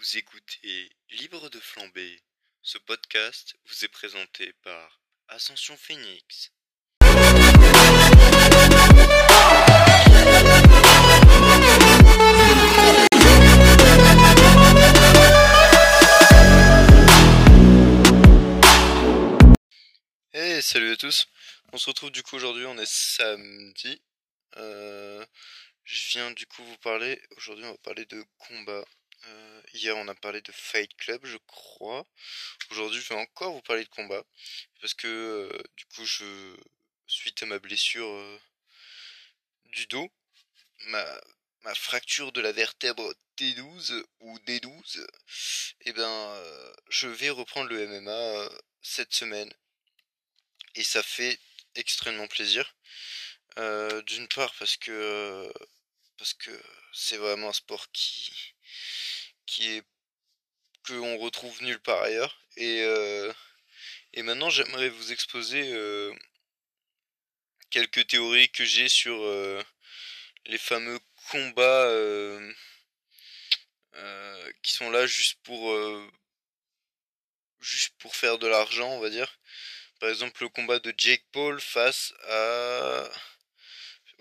Vous écoutez Libre de flamber. Ce podcast vous est présenté par Ascension Phoenix. Hey, salut à tous. On se retrouve du coup aujourd'hui, on est samedi. Euh, je viens du coup vous parler, aujourd'hui on va parler de combat. Euh, hier on a parlé de Fight Club je crois. Aujourd'hui je vais encore vous parler de combat. Parce que euh, du coup je, suite à ma blessure euh, du dos, ma, ma fracture de la vertèbre T12 ou D12, et ben je vais reprendre le MMA cette semaine. Et ça fait extrêmement plaisir. D'une part parce que parce que c'est vraiment un sport qui qui est que on retrouve nulle part ailleurs. Et et maintenant j'aimerais vous exposer quelques théories que j'ai sur les fameux combats qui sont là juste pour juste pour faire de l'argent on va dire. Par exemple le combat de Jake Paul face à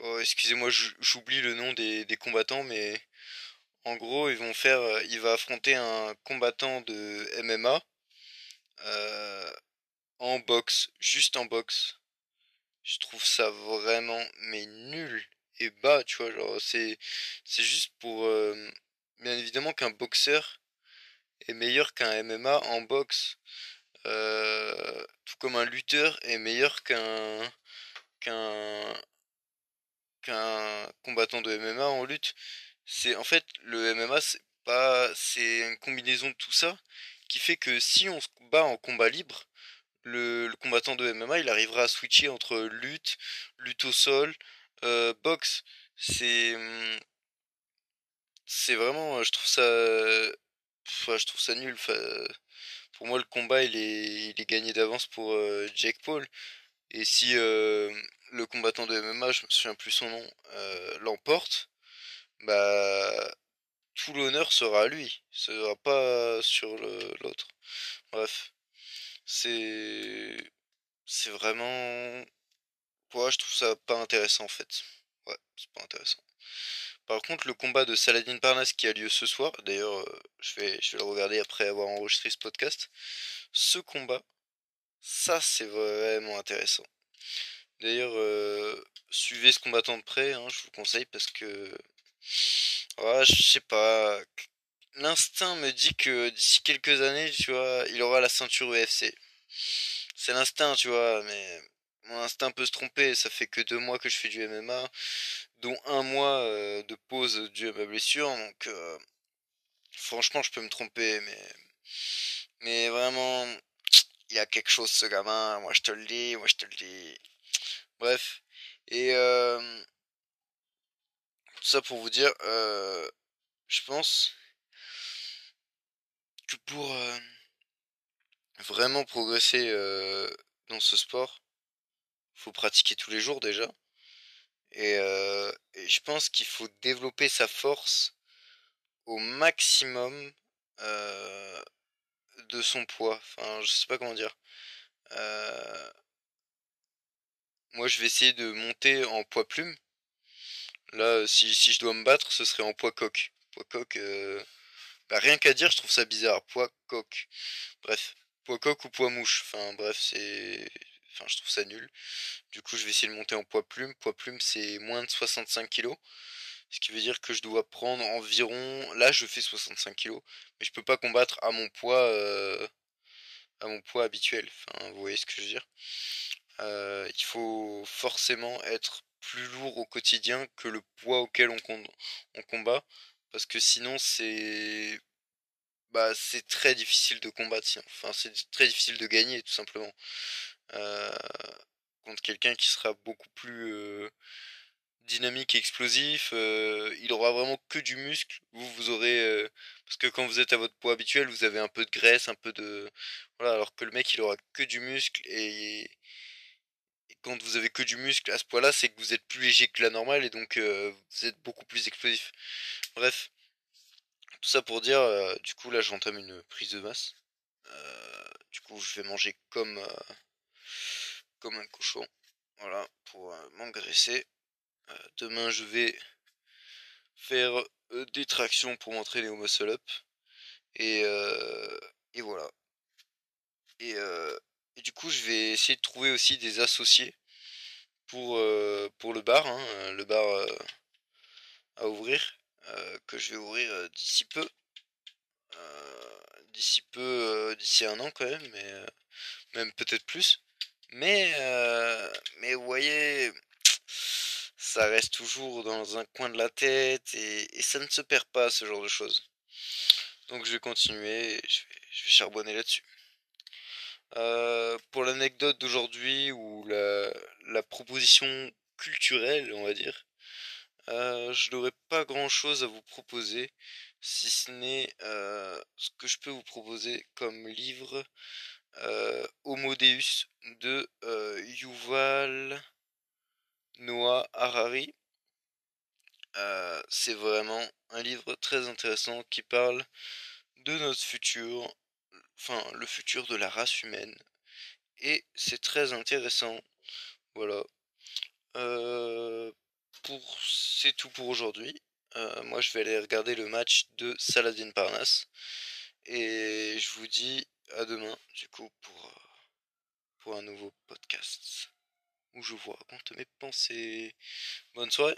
Oh, excusez-moi, j'oublie le nom des, combattants, mais en gros, ils vont faire, euh, il va affronter un combattant de MMA euh, en boxe, juste en boxe. Je trouve ça vraiment mais nul et bas, tu vois, genre c'est juste pour euh, bien évidemment qu'un boxeur est meilleur qu'un MMA en boxe, tout comme un lutteur est meilleur qu'un qu'un combattant de MMA en lutte. C'est en fait le MMA c'est pas c'est une combinaison de tout ça qui fait que si on se bat en combat libre, le, combattant de MMA il arrivera à switcher entre lutte, lutte au sol, euh, boxe. C'est c'est vraiment je trouve ça je trouve ça nul. pour moi le combat il est il est gagné d'avance pour euh, Jake Paul. Et si euh, le combattant de MMA, je me souviens plus son nom, euh, l'emporte, bah tout l'honneur sera à lui, ce sera pas sur l'autre. Bref, c'est c'est vraiment quoi, je trouve ça pas intéressant en fait. Ouais, c'est pas intéressant. Par contre, le combat de Saladin Parnas qui a lieu ce soir, d'ailleurs, euh, je vais je vais le regarder après avoir enregistré ce podcast. Ce combat, ça c'est vraiment intéressant. D'ailleurs, euh, suivez ce combattant de près, hein, je vous conseille parce que. Je sais pas. L'instinct me dit que d'ici quelques années, tu vois, il aura la ceinture UFC. C'est l'instinct, tu vois, mais mon instinct peut se tromper. Ça fait que deux mois que je fais du MMA, dont un mois euh, de pause dû à ma blessure. Donc, euh, franchement, je peux me tromper, mais. Mais vraiment, il y a quelque chose, ce gamin. Moi, je te le dis, moi, je te le dis. Bref. Et euh, tout ça pour vous dire, je pense que pour vraiment progresser dans ce sport, faut pratiquer tous les jours déjà. Et je pense qu'il faut développer sa force au maximum de son poids. Enfin, je sais pas comment dire. Moi, je vais essayer de monter en poids plume. Là, si, si je dois me battre, ce serait en poids coq. Poids coq, euh... bah, rien qu'à dire, je trouve ça bizarre. Poids coq. Bref, poids coq ou poids mouche. Enfin, bref, c'est. Enfin, je trouve ça nul. Du coup, je vais essayer de monter en poids plume. Poids plume, c'est moins de 65 kg. Ce qui veut dire que je dois prendre environ. Là, je fais 65 kg. Mais je peux pas combattre à mon poids. Euh, à mon poids habituel. Enfin, vous voyez ce que je veux dire. Euh, il faut forcément être plus lourd au quotidien que le poids auquel on, on combat. Parce que sinon, c'est. Bah, c'est très difficile de combattre. Enfin, c'est très difficile de gagner, tout simplement. Euh, contre quelqu'un qui sera beaucoup plus euh, dynamique et explosif. il aura vraiment que du muscle. Vous, vous aurez. parce que quand vous êtes à votre poids habituel, vous avez un peu de graisse, un peu de. Voilà, alors que le mec, il aura que du muscle et quand vous avez que du muscle à ce poids-là, c'est que vous êtes plus léger que la normale et donc euh, vous êtes beaucoup plus explosif. Bref, tout ça pour dire, du coup là j'entame une prise de masse. du coup je vais manger comme, comme un cochon. Voilà, pour m'engraisser. demain je vais faire des tractions pour m'entraîner au muscle up. Et voilà. Et, et, du je vais essayer de trouver aussi des associés pour, pour le bar, hein, le bar à ouvrir, que je vais ouvrir d'ici peu. d'ici peu, d'ici un an quand même, mais même peut-être plus. Mais, mais vous voyez, ça reste toujours dans un coin de la tête et, ça ne se perd pas ce genre de choses. Donc je vais continuer, je vais, charbonner là-dessus. Euh, pour l'anecdote d'aujourd'hui ou la, proposition culturelle, on va dire, euh, je n'aurais pas grand-chose à vous proposer, si ce n'est euh, ce que je peux vous proposer comme livre Homo Deus de Yuval Noah Harari. C'est vraiment un livre très intéressant qui parle de notre futur, enfin le futur de la race humaine. Et c'est très intéressant. Voilà. Euh, pour c'est tout pour aujourd'hui. Euh, moi je vais aller regarder le match de Saladin Parnas. Et je vous dis à demain du coup pour, pour un nouveau podcast où je vous raconte mes pensées. Bonne soirée